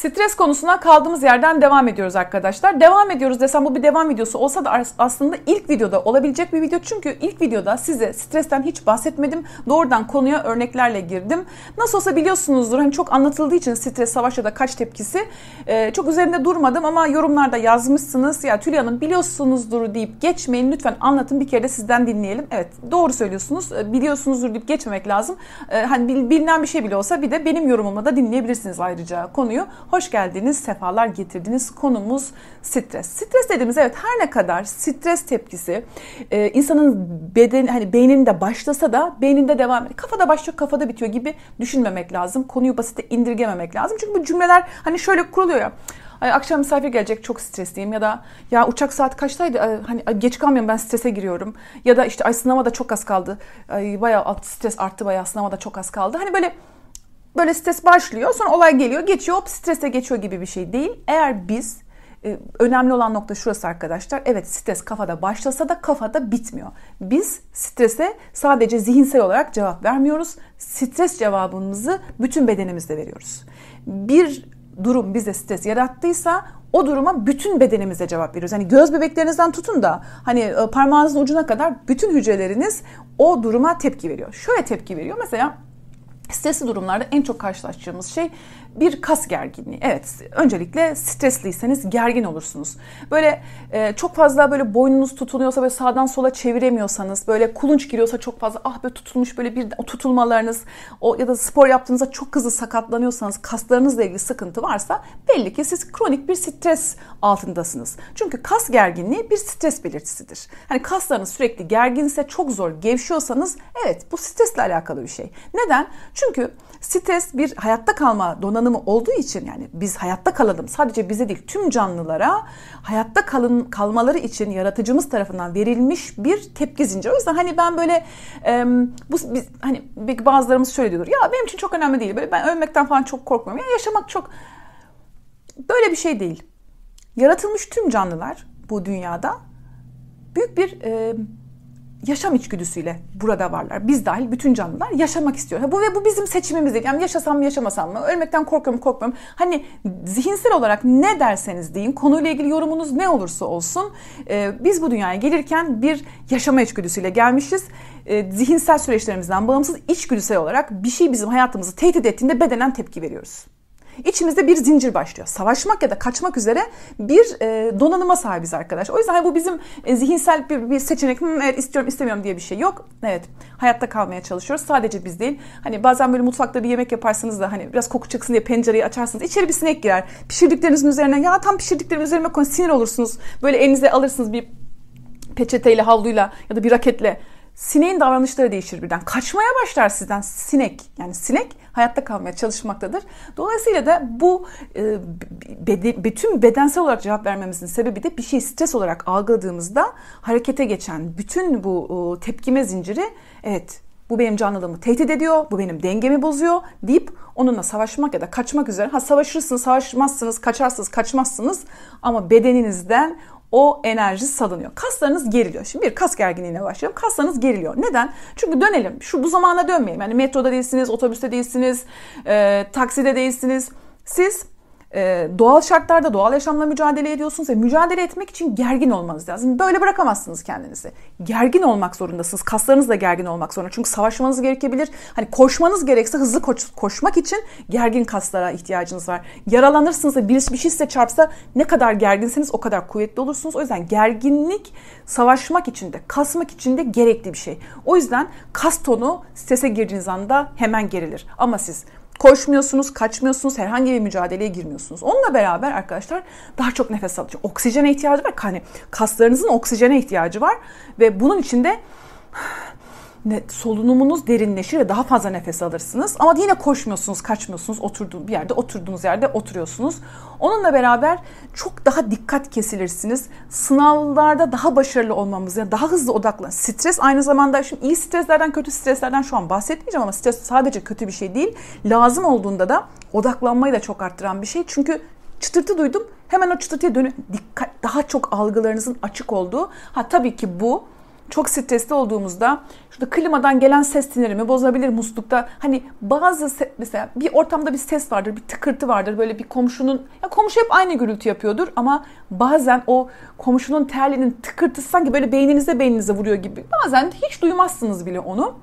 Stres konusuna kaldığımız yerden devam ediyoruz arkadaşlar. Devam ediyoruz desem bu bir devam videosu olsa da aslında ilk videoda olabilecek bir video. Çünkü ilk videoda size stresten hiç bahsetmedim. Doğrudan konuya örneklerle girdim. Nasıl olsa biliyorsunuzdur. Hani çok anlatıldığı için stres, savaş ya da kaç tepkisi. Ee, çok üzerinde durmadım ama yorumlarda yazmışsınız. Ya Tülay Hanım biliyorsunuzdur deyip geçmeyin. Lütfen anlatın bir kere de sizden dinleyelim. Evet doğru söylüyorsunuz. Ee, biliyorsunuzdur deyip geçmemek lazım. Ee, hani bilinen bir şey bile olsa bir de benim yorumumla da dinleyebilirsiniz ayrıca konuyu. Hoş geldiniz, sefalar getirdiniz. Konumuz stres. Stres dediğimiz evet her ne kadar stres tepkisi e, insanın beden hani beyninde başlasa da beyninde devam ediyor. Kafada başlıyor, kafada bitiyor gibi düşünmemek lazım. Konuyu basite indirgememek lazım. Çünkü bu cümleler hani şöyle kuruluyor ya. Ay akşam misafir gelecek çok stresliyim ya da ya uçak saat kaçtaydı ay, hani ay, geç kalmıyorum ben strese giriyorum ya da işte ay sınava da çok az kaldı ay bayağı stres arttı bayağı sınava da çok az kaldı hani böyle böyle stres başlıyor sonra olay geliyor geçiyor hop strese geçiyor gibi bir şey değil. Eğer biz e, önemli olan nokta şurası arkadaşlar. Evet stres kafada başlasa da kafada bitmiyor. Biz strese sadece zihinsel olarak cevap vermiyoruz. Stres cevabımızı bütün bedenimizde veriyoruz. Bir durum bize stres yarattıysa o duruma bütün bedenimize cevap veriyoruz. Hani göz bebeklerinizden tutun da hani e, parmağınızın ucuna kadar bütün hücreleriniz o duruma tepki veriyor. Şöyle tepki veriyor. Mesela Stresli durumlarda en çok karşılaştığımız şey bir kas gerginliği. Evet, öncelikle stresliyseniz gergin olursunuz. Böyle e, çok fazla böyle boynunuz tutuluyorsa ve sağdan sola çeviremiyorsanız, böyle kulunç giriyorsa çok fazla ah böyle tutulmuş böyle bir o tutulmalarınız o ya da spor yaptığınızda çok hızlı sakatlanıyorsanız, kaslarınızla ilgili sıkıntı varsa belli ki siz kronik bir stres altındasınız. Çünkü kas gerginliği bir stres belirtisidir. Hani kaslarınız sürekli gerginse, çok zor gevşiyorsanız evet bu stresle alakalı bir şey. Neden? Çünkü Stres bir hayatta kalma donanımı olduğu için yani biz hayatta kalalım sadece bize değil tüm canlılara hayatta kalın kalmaları için yaratıcımız tarafından verilmiş bir tepki zinciri. O yüzden hani ben böyle e, bu biz, hani bazılarımız şöyle diyordur. Ya benim için çok önemli değil. Böyle ben ölmekten falan çok korkmuyorum. Ya yaşamak çok böyle bir şey değil. Yaratılmış tüm canlılar bu dünyada büyük bir e, yaşam içgüdüsüyle burada varlar. Biz dahil bütün canlılar yaşamak istiyor. Bu ve bu bizim seçimimiz değil. Yani yaşasam mı yaşamasam mı? Ölmekten korkuyorum korkmuyorum. Hani zihinsel olarak ne derseniz deyin, konuyla ilgili yorumunuz ne olursa olsun e, biz bu dünyaya gelirken bir yaşama içgüdüsüyle gelmişiz. E, zihinsel süreçlerimizden bağımsız içgüdüsel olarak bir şey bizim hayatımızı tehdit ettiğinde bedenen tepki veriyoruz. İçimizde bir zincir başlıyor. Savaşmak ya da kaçmak üzere bir e, donanıma sahibiz arkadaş. O yüzden hani bu bizim e, zihinsel bir, bir seçenek. Hmm, evet istiyorum istemiyorum diye bir şey yok. Evet hayatta kalmaya çalışıyoruz. Sadece biz değil. Hani bazen böyle mutfakta bir yemek yaparsınız da hani biraz koku çıksın diye pencereyi açarsınız. İçeri bir sinek girer. Pişirdiklerinizin üzerine ya tam pişirdiklerim üzerime koyun sinir olursunuz. Böyle elinize alırsınız bir peçeteyle, havluyla ya da bir raketle sineğin davranışları değişir birden. Kaçmaya başlar sizden sinek. Yani sinek hayatta kalmaya çalışmaktadır. Dolayısıyla da bu e, bede, bütün bedensel olarak cevap vermemizin sebebi de bir şey stres olarak algıladığımızda harekete geçen bütün bu e, tepkime zinciri evet bu benim canlılığımı tehdit ediyor, bu benim dengemi bozuyor deyip onunla savaşmak ya da kaçmak üzere. Ha savaşırsınız, savaşmazsınız, kaçarsınız, kaçmazsınız ama bedeninizden o enerji salınıyor. Kaslarınız geriliyor. Şimdi bir kas gerginliğine başlayalım. Kaslarınız geriliyor. Neden? Çünkü dönelim. Şu bu zamana dönmeyelim. Yani metroda değilsiniz, otobüste değilsiniz, e, takside değilsiniz. Siz e, doğal şartlarda doğal yaşamla mücadele ediyorsunuz ve mücadele etmek için gergin olmanız lazım. Böyle bırakamazsınız kendinizi. Gergin olmak zorundasınız. Kaslarınız da gergin olmak zorunda. Çünkü savaşmanız gerekebilir. Hani koşmanız gerekse hızlı koş, koşmak için gergin kaslara ihtiyacınız var. Yaralanırsınız da birisi bir şey size çarpsa ne kadar gerginseniz o kadar kuvvetli olursunuz. O yüzden gerginlik savaşmak için de kasmak için de gerekli bir şey. O yüzden kas tonu strese girdiğiniz anda hemen gerilir. Ama siz Koşmuyorsunuz, kaçmıyorsunuz, herhangi bir mücadeleye girmiyorsunuz. Onunla beraber arkadaşlar daha çok nefes alıyor. Oksijene ihtiyacı var. Hani kaslarınızın oksijene ihtiyacı var ve bunun için de solunumunuz derinleşir ve daha fazla nefes alırsınız. Ama yine koşmuyorsunuz, kaçmıyorsunuz. Oturduğunuz bir yerde, oturduğunuz yerde oturuyorsunuz. Onunla beraber çok daha dikkat kesilirsiniz. Sınavlarda daha başarılı olmamız, yani daha hızlı odaklan. Stres aynı zamanda şimdi iyi streslerden, kötü streslerden şu an bahsetmeyeceğim ama stres sadece kötü bir şey değil. Lazım olduğunda da odaklanmayı da çok arttıran bir şey. Çünkü çıtırtı duydum. Hemen o çıtırtıya dönüp dikkat daha çok algılarınızın açık olduğu. Ha tabii ki bu çok stresli olduğumuzda şurada klimadan gelen ses sinirimi bozabilir muslukta. Hani bazı mesela bir ortamda bir ses vardır, bir tıkırtı vardır. Böyle bir komşunun ya komşu hep aynı gürültü yapıyordur ama bazen o komşunun terliğinin tıkırtısı sanki böyle beyninize beyninize vuruyor gibi. Bazen hiç duymazsınız bile onu.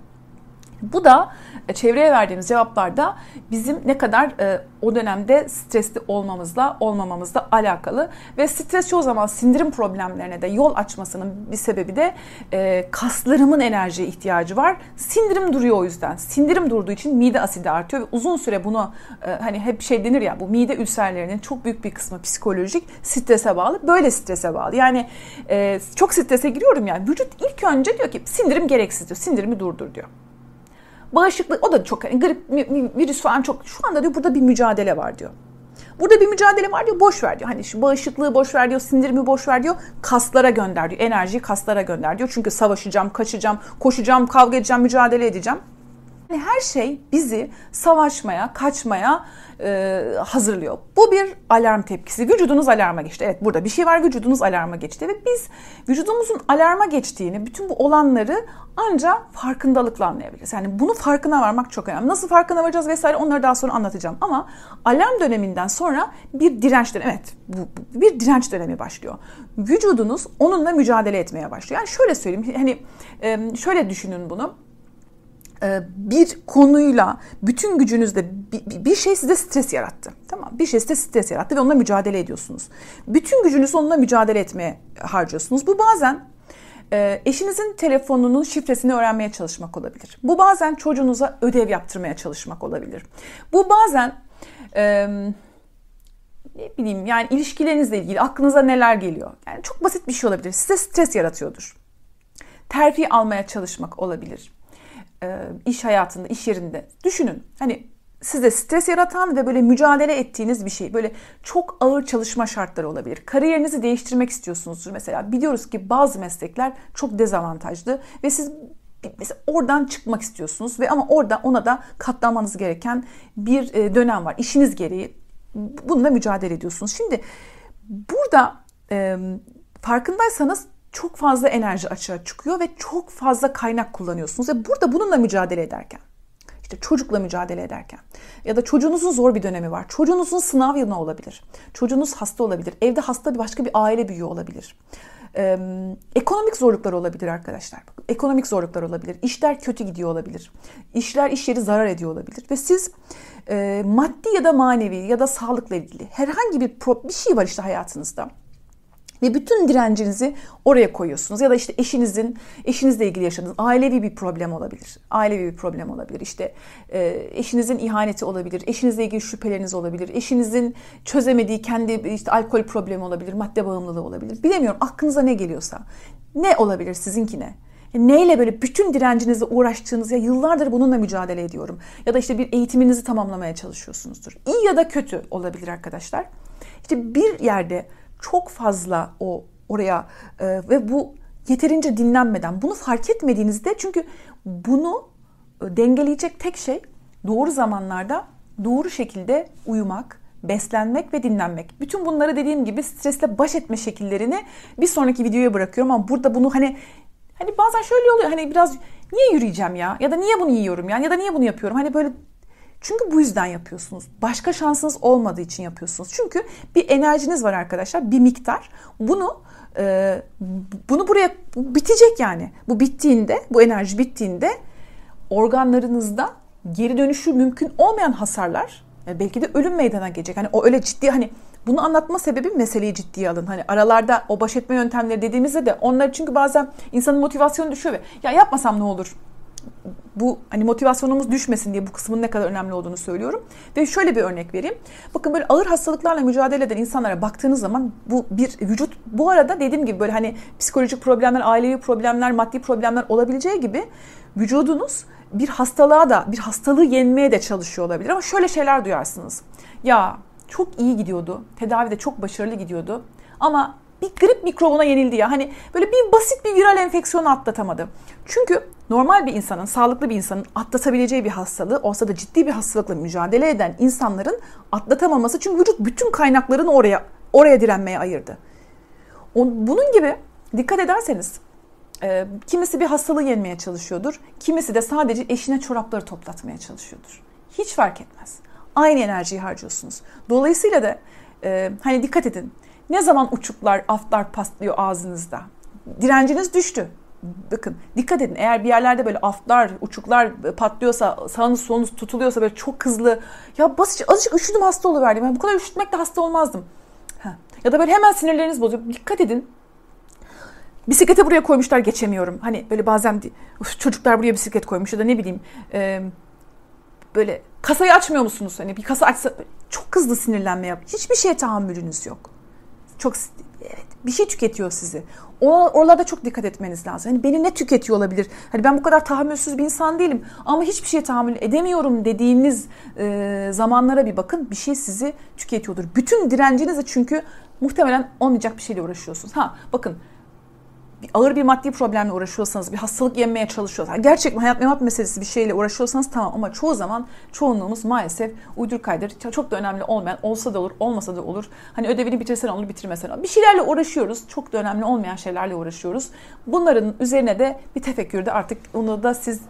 Bu da e, çevreye verdiğimiz cevaplarda bizim ne kadar e, o dönemde stresli olmamızla olmamamızla alakalı ve stres çoğu zaman sindirim problemlerine de yol açmasının bir sebebi de e, kaslarımın enerjiye ihtiyacı var. Sindirim duruyor o yüzden. Sindirim durduğu için mide asidi artıyor ve uzun süre bunu e, hani hep şey denir ya bu mide ülserlerinin çok büyük bir kısmı psikolojik strese bağlı. Böyle strese bağlı. Yani e, çok strese giriyorum yani vücut ilk önce diyor ki sindirim gereksiz diyor. Sindirimi durdur diyor. Bağışıklık o da çok hani grip virüs falan çok şu anda diyor burada bir mücadele var diyor. Burada bir mücadele var diyor boş ver diyor. Hani şu bağışıklığı boş ver diyor, sindirimi boş ver diyor. Kaslara gönder diyor. Enerjiyi kaslara gönder diyor. Çünkü savaşacağım, kaçacağım, koşacağım, kavga edeceğim, mücadele edeceğim. Yani her şey bizi savaşmaya, kaçmaya e, hazırlıyor. Bu bir alarm tepkisi. Vücudunuz alarma geçti. Evet burada bir şey var vücudunuz alarma geçti ve biz vücudumuzun alarma geçtiğini, bütün bu olanları ancak farkındalıkla anlayabiliriz. Yani bunu farkına varmak çok önemli. Nasıl farkına varacağız vesaire onları daha sonra anlatacağım. Ama alarm döneminden sonra bir direnç dönemi, evet bu, bir direnç dönemi başlıyor. Vücudunuz onunla mücadele etmeye başlıyor. Yani şöyle söyleyeyim, hani şöyle düşünün bunu bir konuyla bütün gücünüzle bir şey size stres yarattı. Tamam bir şey size stres yarattı ve onunla mücadele ediyorsunuz. Bütün gücünüzü onunla mücadele etmeye harcıyorsunuz. Bu bazen e, eşinizin telefonunun şifresini öğrenmeye çalışmak olabilir. Bu bazen çocuğunuza ödev yaptırmaya çalışmak olabilir. Bu bazen e, ne bileyim yani ilişkilerinizle ilgili aklınıza neler geliyor. Yani çok basit bir şey olabilir. Size stres yaratıyordur. Terfi almaya çalışmak olabilir e, iş hayatında, iş yerinde düşünün. Hani size stres yaratan ve böyle mücadele ettiğiniz bir şey. Böyle çok ağır çalışma şartları olabilir. Kariyerinizi değiştirmek istiyorsunuzdur mesela. Biliyoruz ki bazı meslekler çok dezavantajlı ve siz mesela oradan çıkmak istiyorsunuz ve ama orada ona da katlanmanız gereken bir e, dönem var. İşiniz gereği bununla mücadele ediyorsunuz. Şimdi burada e, farkındaysanız çok fazla enerji açığa çıkıyor ve çok fazla kaynak kullanıyorsunuz. Ve burada bununla mücadele ederken, işte çocukla mücadele ederken ya da çocuğunuzun zor bir dönemi var. Çocuğunuzun sınav yılı olabilir. Çocuğunuz hasta olabilir. Evde hasta bir başka bir aile büyüğü olabilir. Ee, ekonomik zorluklar olabilir arkadaşlar. Ekonomik zorluklar olabilir. İşler kötü gidiyor olabilir. İşler iş yeri zarar ediyor olabilir. Ve siz e, maddi ya da manevi ya da sağlıkla ilgili herhangi bir, bir şey var işte hayatınızda ve bütün direncinizi oraya koyuyorsunuz. Ya da işte eşinizin, eşinizle ilgili yaşadığınız ailevi bir problem olabilir. Ailevi bir problem olabilir. İşte e, eşinizin ihaneti olabilir. Eşinizle ilgili şüpheleriniz olabilir. Eşinizin çözemediği kendi işte alkol problemi olabilir. Madde bağımlılığı olabilir. Bilemiyorum aklınıza ne geliyorsa. Ne olabilir sizinkine? Neyle böyle bütün direncinizle uğraştığınız ya yıllardır bununla mücadele ediyorum. Ya da işte bir eğitiminizi tamamlamaya çalışıyorsunuzdur. İyi ya da kötü olabilir arkadaşlar. İşte bir yerde çok fazla o oraya e, ve bu yeterince dinlenmeden bunu fark etmediğinizde çünkü bunu e, dengeleyecek tek şey doğru zamanlarda doğru şekilde uyumak, beslenmek ve dinlenmek. Bütün bunları dediğim gibi stresle baş etme şekillerini bir sonraki videoya bırakıyorum ama burada bunu hani hani bazen şöyle oluyor hani biraz niye yürüyeceğim ya? Ya da niye bunu yiyorum ya ya da niye bunu yapıyorum? Hani böyle çünkü bu yüzden yapıyorsunuz. Başka şansınız olmadığı için yapıyorsunuz. Çünkü bir enerjiniz var arkadaşlar, bir miktar. Bunu e, bunu buraya bitecek yani. Bu bittiğinde, bu enerji bittiğinde organlarınızda geri dönüşü mümkün olmayan hasarlar, e, belki de ölüm meydana gelecek. Hani o öyle ciddi hani bunu anlatma sebebi meseleyi ciddiye alın. Hani aralarda o baş etme yöntemleri dediğimizde de onlar çünkü bazen insanın motivasyonu düşüyor ve ya yapmasam ne olur? Bu hani motivasyonumuz düşmesin diye bu kısmın ne kadar önemli olduğunu söylüyorum. Ve şöyle bir örnek vereyim. Bakın böyle ağır hastalıklarla mücadele eden insanlara baktığınız zaman bu bir vücut bu arada dediğim gibi böyle hani psikolojik problemler, ailevi problemler, maddi problemler olabileceği gibi vücudunuz bir hastalığa da bir hastalığı yenmeye de çalışıyor olabilir ama şöyle şeyler duyarsınız. Ya çok iyi gidiyordu. Tedavide çok başarılı gidiyordu. Ama bir grip mikrobuna yenildi ya. Hani böyle bir basit bir viral enfeksiyonu atlatamadı. Çünkü normal bir insanın, sağlıklı bir insanın atlatabileceği bir hastalığı olsa da ciddi bir hastalıkla mücadele eden insanların atlatamaması çünkü vücut bütün kaynaklarını oraya oraya direnmeye ayırdı. Bunun gibi dikkat ederseniz e, kimisi bir hastalığı yenmeye çalışıyordur. Kimisi de sadece eşine çorapları toplatmaya çalışıyordur. Hiç fark etmez. Aynı enerjiyi harcıyorsunuz. Dolayısıyla da e, hani dikkat edin. Ne zaman uçuklar, aftlar patlıyor ağzınızda? Direnciniz düştü. Bakın dikkat edin eğer bir yerlerde böyle aftlar, uçuklar patlıyorsa, sağınız solunuz tutuluyorsa böyle çok hızlı ya basıcı azıcık üşüdüm hasta oluverdim. Ben bu kadar üşütmekle hasta olmazdım. Ha. Ya da böyle hemen sinirleriniz bozuyor. Dikkat edin. Bisiklete buraya koymuşlar geçemiyorum. Hani böyle bazen çocuklar buraya bisiklet koymuş ya da ne bileyim e, böyle kasayı açmıyor musunuz? Hani bir kasa açsa çok hızlı sinirlenme yap. Hiçbir şeye tahammülünüz yok. Çok evet bir şey tüketiyor sizi. O, oralarda çok dikkat etmeniz lazım. Hani beni ne tüketiyor olabilir? Hani ben bu kadar tahammülsüz bir insan değilim ama hiçbir şeye tahammül edemiyorum dediğiniz e, zamanlara bir bakın. Bir şey sizi tüketiyordur. Bütün direncinizle çünkü muhtemelen olmayacak bir şeyle uğraşıyorsunuz. Ha bakın ağır bir maddi problemle uğraşıyorsanız, bir hastalık yenmeye çalışıyorsanız, gerçekten hayat memat meselesi bir şeyle uğraşıyorsanız tamam ama çoğu zaman çoğunluğumuz maalesef uydur kaydır. Çok da önemli olmayan, olsa da olur, olmasa da olur. Hani ödevini bitirsen olur, bitirmesen olur. Bir şeylerle uğraşıyoruz. Çok da önemli olmayan şeylerle uğraşıyoruz. Bunların üzerine de bir tefekkürde artık onu da siz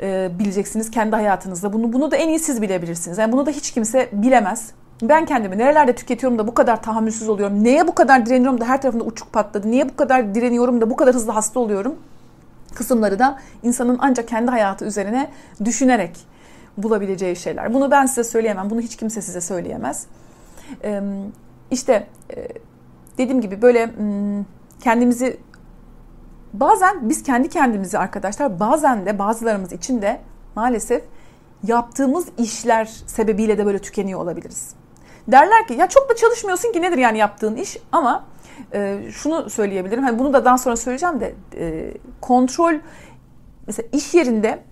e, bileceksiniz kendi hayatınızda. Bunu bunu da en iyi siz bilebilirsiniz. Yani bunu da hiç kimse bilemez. Ben kendimi nerelerde tüketiyorum da bu kadar tahammülsüz oluyorum? Neye bu kadar direniyorum da her tarafında uçuk patladı? Niye bu kadar direniyorum da bu kadar hızlı hasta oluyorum? Kısımları da insanın ancak kendi hayatı üzerine düşünerek bulabileceği şeyler. Bunu ben size söyleyemem. Bunu hiç kimse size söyleyemez. İşte dediğim gibi böyle kendimizi bazen biz kendi kendimizi arkadaşlar bazen de bazılarımız için de maalesef yaptığımız işler sebebiyle de böyle tükeniyor olabiliriz. Derler ki ya çok da çalışmıyorsun ki nedir yani yaptığın iş ama e, şunu söyleyebilirim. Hani bunu da daha sonra söyleyeceğim de e, kontrol mesela iş yerinde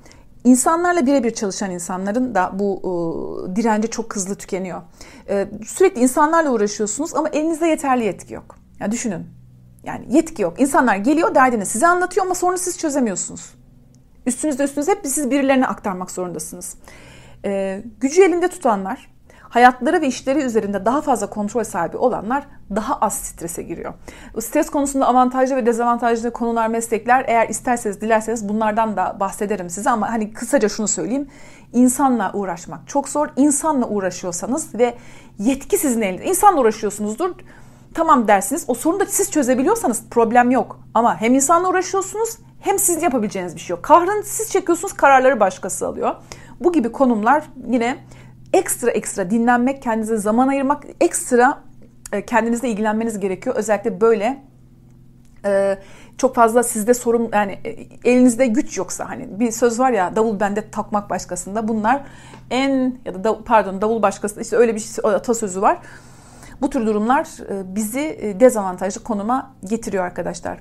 insanlarla birebir çalışan insanların da bu e, direnci çok hızlı tükeniyor. E, sürekli insanlarla uğraşıyorsunuz ama elinizde yeterli yetki yok. Ya düşünün. Yani yetki yok. İnsanlar geliyor derdini size anlatıyor ama sonra siz çözemiyorsunuz. Üstünüzde üstünüz hep siz birilerine aktarmak zorundasınız. E, gücü elinde tutanlar hayatları ve işleri üzerinde daha fazla kontrol sahibi olanlar daha az strese giriyor. Stres konusunda avantajlı ve dezavantajlı konular, meslekler eğer isterseniz, dilerseniz bunlardan da bahsederim size ama hani kısaca şunu söyleyeyim. İnsanla uğraşmak çok zor. İnsanla uğraşıyorsanız ve yetki sizin elinizde. İnsanla uğraşıyorsunuzdur. Tamam dersiniz. O sorunu da siz çözebiliyorsanız problem yok. Ama hem insanla uğraşıyorsunuz hem siz yapabileceğiniz bir şey yok. Kahrını siz çekiyorsunuz, kararları başkası alıyor. Bu gibi konumlar yine ekstra ekstra dinlenmek, kendinize zaman ayırmak, ekstra e, kendinizle ilgilenmeniz gerekiyor. Özellikle böyle e, çok fazla sizde sorun yani e, elinizde güç yoksa hani bir söz var ya davul bende takmak başkasında bunlar en ya da pardon davul başkasında işte öyle bir şey, atasözü var. Bu tür durumlar bizi dezavantajlı konuma getiriyor arkadaşlar.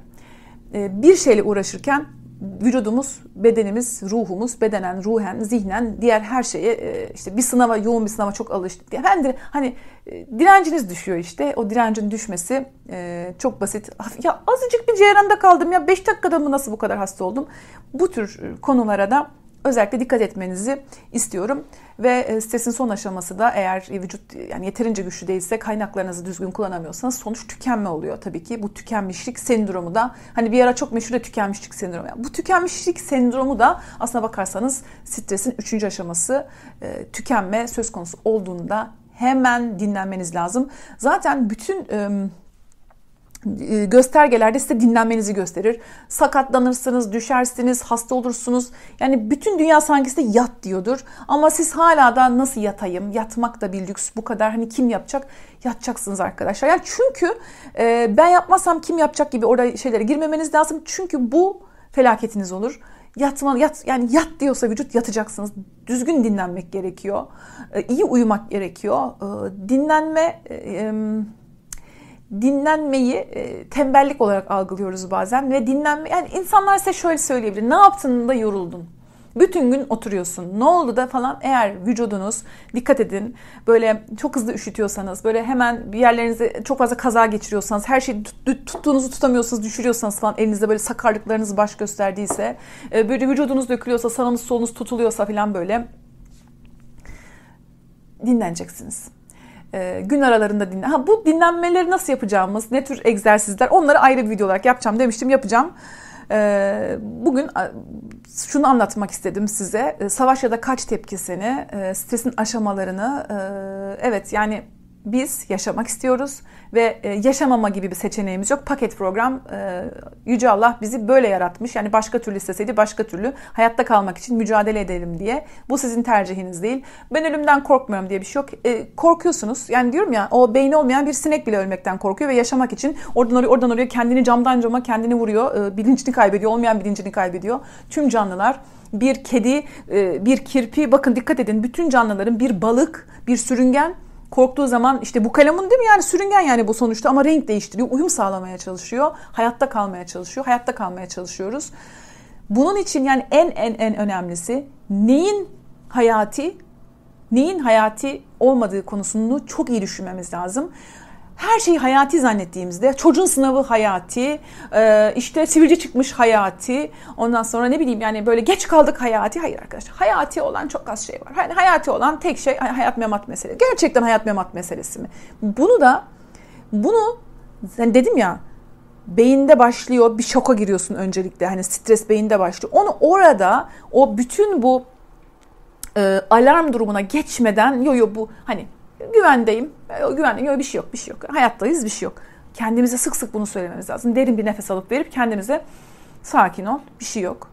Bir şeyle uğraşırken vücudumuz, bedenimiz, ruhumuz, bedenen, ruhen, zihnen, diğer her şeye e, işte bir sınava, yoğun bir sınava çok alıştık de hani e, direnciniz düşüyor işte. O direncin düşmesi e, çok basit. Ya azıcık bir cerrahımda kaldım ya 5 dakikada mı nasıl bu kadar hasta oldum? Bu tür konulara da özellikle dikkat etmenizi istiyorum. Ve e, stresin son aşaması da eğer vücut yani yeterince güçlü değilse kaynaklarınızı düzgün kullanamıyorsanız sonuç tükenme oluyor tabii ki. Bu tükenmişlik sendromu da hani bir ara çok meşhur de tükenmişlik sendromu. Yani bu tükenmişlik sendromu da aslına bakarsanız stresin üçüncü aşaması e, tükenme söz konusu olduğunda hemen dinlenmeniz lazım. Zaten bütün e, e, göstergelerde size dinlenmenizi gösterir. Sakatlanırsınız, düşersiniz, hasta olursunuz. Yani bütün dünya sanki size yat diyordur. Ama siz hala da nasıl yatayım? Yatmak da bir lüks. Bu kadar hani kim yapacak? Yatacaksınız arkadaşlar. Yani çünkü e, ben yapmazsam kim yapacak gibi orada şeylere girmemeniz lazım. Çünkü bu felaketiniz olur. Yatma, yat, yani yat diyorsa vücut yatacaksınız. Düzgün dinlenmek gerekiyor. E, iyi uyumak gerekiyor. E, dinlenme... Dinlenmeyi e, tembellik olarak algılıyoruz bazen ve dinlenme yani insanlar size şöyle söyleyebilir. Ne yaptın da yoruldun? Bütün gün oturuyorsun. Ne oldu da falan eğer vücudunuz dikkat edin böyle çok hızlı üşütüyorsanız böyle hemen bir yerlerinizi çok fazla kaza geçiriyorsanız her şeyi tuttuğunuzu tutamıyorsanız düşürüyorsanız falan elinizde böyle sakarlıklarınız baş gösterdiyse e, böyle vücudunuz dökülüyorsa sağınız solunuz tutuluyorsa falan böyle dinleneceksiniz e, gün aralarında dinle. Ha bu dinlenmeleri nasıl yapacağımız, ne tür egzersizler onları ayrı bir video olarak yapacağım demiştim yapacağım. Ee, bugün şunu anlatmak istedim size. Ee, savaş ya da kaç tepkisini, e, stresin aşamalarını, e, evet yani biz yaşamak istiyoruz ve e, yaşamama gibi bir seçeneğimiz yok. Paket program e, Yüce Allah bizi böyle yaratmış. Yani başka türlü isteseydi başka türlü hayatta kalmak için mücadele edelim diye. Bu sizin tercihiniz değil. Ben ölümden korkmuyorum diye bir şey yok. E, korkuyorsunuz. Yani diyorum ya o beyni olmayan bir sinek bile ölmekten korkuyor ve yaşamak için oradan oraya oradan oraya kendini camdan cama kendini vuruyor. Bilincini kaybediyor. Olmayan bilincini kaybediyor. Tüm canlılar bir kedi, bir kirpi bakın dikkat edin bütün canlıların bir balık, bir sürüngen Korktuğu zaman işte bu kalemun değil mi yani sürüngen yani bu sonuçta ama renk değiştiriyor. Uyum sağlamaya çalışıyor. Hayatta kalmaya çalışıyor. Hayatta kalmaya çalışıyoruz. Bunun için yani en en en önemlisi neyin hayati, neyin hayati olmadığı konusunu çok iyi düşünmemiz lazım her şeyi hayati zannettiğimizde çocuğun sınavı hayati, e, işte sivilce çıkmış hayati, ondan sonra ne bileyim yani böyle geç kaldık hayati. Hayır arkadaşlar hayati olan çok az şey var. Yani hayati olan tek şey hayat memat meselesi. Gerçekten hayat memat meselesi mi? Bunu da bunu sen dedim ya beyinde başlıyor bir şoka giriyorsun öncelikle hani stres beyinde başlıyor. Onu orada o bütün bu e, alarm durumuna geçmeden yo yo bu hani güvendeyim. E, güvendeyim. Yok bir şey yok, bir şey yok. Hayattayız, bir şey yok. Kendimize sık sık bunu söylememiz lazım. Derin bir nefes alıp verip kendimize sakin ol, bir şey yok.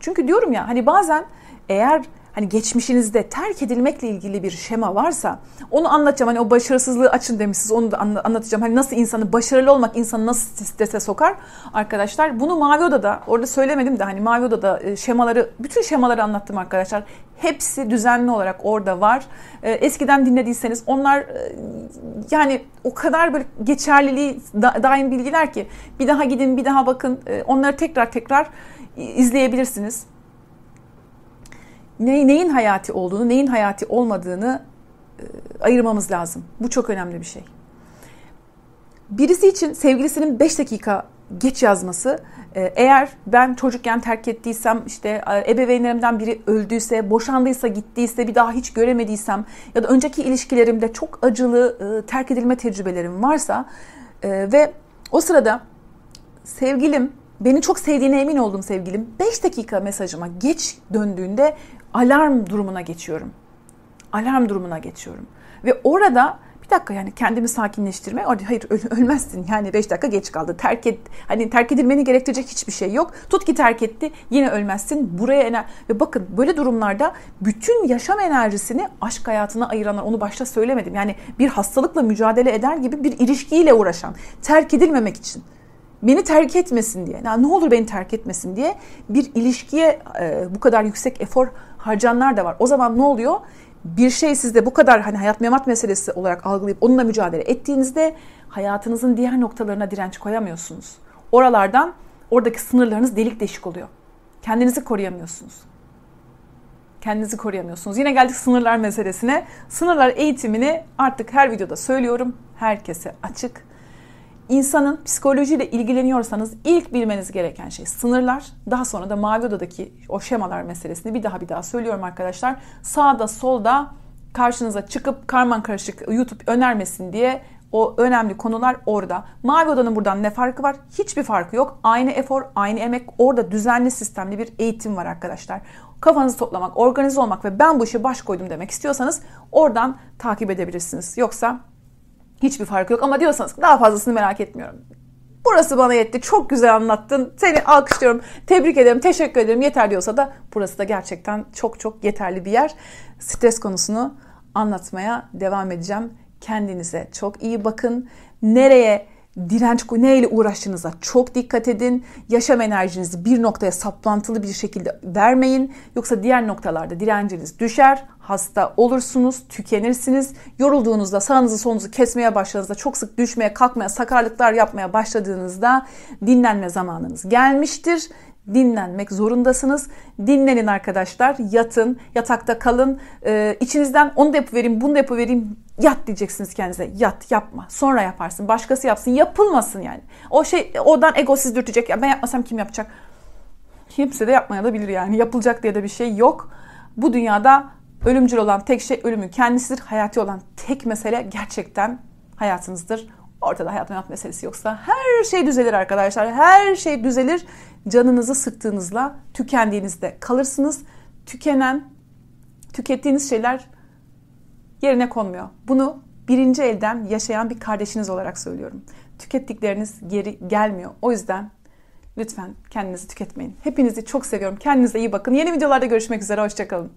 Çünkü diyorum ya hani bazen eğer hani geçmişinizde terk edilmekle ilgili bir şema varsa onu anlatacağım. Hani o başarısızlığı açın demişsiniz onu da anlatacağım. Hani nasıl insanı başarılı olmak insanı nasıl strese sokar arkadaşlar. Bunu Mavi Oda'da orada söylemedim de hani Mavi Oda'da e, şemaları bütün şemaları anlattım arkadaşlar. Hepsi düzenli olarak orada var. E, eskiden dinlediyseniz onlar e, yani o kadar böyle geçerliliği daim bilgiler ki bir daha gidin bir daha bakın onları tekrar tekrar izleyebilirsiniz ne, neyin hayati olduğunu, neyin hayati olmadığını e, ayırmamız lazım. Bu çok önemli bir şey. Birisi için sevgilisinin 5 dakika geç yazması e, eğer ben çocukken terk ettiysem işte e, ebeveynlerimden biri öldüyse, boşandıysa, gittiyse, bir daha hiç göremediysem ya da önceki ilişkilerimde çok acılı e, terk edilme tecrübelerim varsa ve o sırada sevgilim beni çok sevdiğine emin olduğum sevgilim 5 dakika mesajıma geç döndüğünde alarm durumuna geçiyorum. Alarm durumuna geçiyorum. Ve orada bir dakika yani kendimi sakinleştirme. Hayır ölmezsin yani 5 dakika geç kaldı. Terk et hani terk edilmeni gerektirecek hiçbir şey yok. Tut ki terk etti yine ölmezsin. Buraya ener ve bakın böyle durumlarda bütün yaşam enerjisini aşk hayatına ayıranlar onu başta söylemedim. Yani bir hastalıkla mücadele eder gibi bir ilişkiyle uğraşan, terk edilmemek için beni terk etmesin diye, yani ne olur beni terk etmesin diye bir ilişkiye e, bu kadar yüksek efor harcanlar da var. O zaman ne oluyor? Bir şey sizde bu kadar hani hayat memat meselesi olarak algılayıp onunla mücadele ettiğinizde hayatınızın diğer noktalarına direnç koyamıyorsunuz. Oralardan oradaki sınırlarınız delik deşik oluyor. Kendinizi koruyamıyorsunuz. Kendinizi koruyamıyorsunuz. Yine geldik sınırlar meselesine. Sınırlar eğitimini artık her videoda söylüyorum. Herkese açık İnsanın psikolojiyle ilgileniyorsanız ilk bilmeniz gereken şey sınırlar. Daha sonra da mavi odadaki o şemalar meselesini bir daha bir daha söylüyorum arkadaşlar. Sağda solda karşınıza çıkıp karman karışık YouTube önermesin diye o önemli konular orada. Mavi odanın buradan ne farkı var? Hiçbir farkı yok. Aynı efor, aynı emek. Orada düzenli sistemli bir eğitim var arkadaşlar. Kafanızı toplamak, organize olmak ve ben bu işe baş koydum demek istiyorsanız oradan takip edebilirsiniz. Yoksa Hiçbir fark yok ama diyorsanız daha fazlasını merak etmiyorum. Burası bana yetti. Çok güzel anlattın. Seni alkışlıyorum. Tebrik ederim. Teşekkür ederim. Yeter diyorsa da burası da gerçekten çok çok yeterli bir yer. Stres konusunu anlatmaya devam edeceğim. Kendinize çok iyi bakın. Nereye direnç neyle uğraştığınıza çok dikkat edin. Yaşam enerjinizi bir noktaya saplantılı bir şekilde vermeyin. Yoksa diğer noktalarda direnciniz düşer, hasta olursunuz, tükenirsiniz. Yorulduğunuzda sağınızı solunuzu kesmeye başladığınızda, çok sık düşmeye, kalkmaya, sakarlıklar yapmaya başladığınızda dinlenme zamanınız gelmiştir dinlenmek zorundasınız. Dinlenin arkadaşlar. Yatın, yatakta kalın. Ee, içinizden onu da yapıvereyim, bunu da yapıvereyim. Yat diyeceksiniz kendinize. Yat, yapma. Sonra yaparsın. Başkası yapsın. Yapılmasın yani. O şey, oradan ego siz dürtecek. Ya ben yapmasam kim yapacak? Kimse de yapmaya yani. Yapılacak diye de bir şey yok. Bu dünyada ölümcül olan tek şey ölümün kendisidir. Hayati olan tek mesele gerçekten hayatınızdır. Ortada hayat hayat meselesi yoksa her şey düzelir arkadaşlar. Her şey düzelir. Canınızı sıktığınızla tükendiğinizde kalırsınız. Tükenen, tükettiğiniz şeyler yerine konmuyor. Bunu birinci elden yaşayan bir kardeşiniz olarak söylüyorum. Tükettikleriniz geri gelmiyor. O yüzden lütfen kendinizi tüketmeyin. Hepinizi çok seviyorum. Kendinize iyi bakın. Yeni videolarda görüşmek üzere. Hoşçakalın.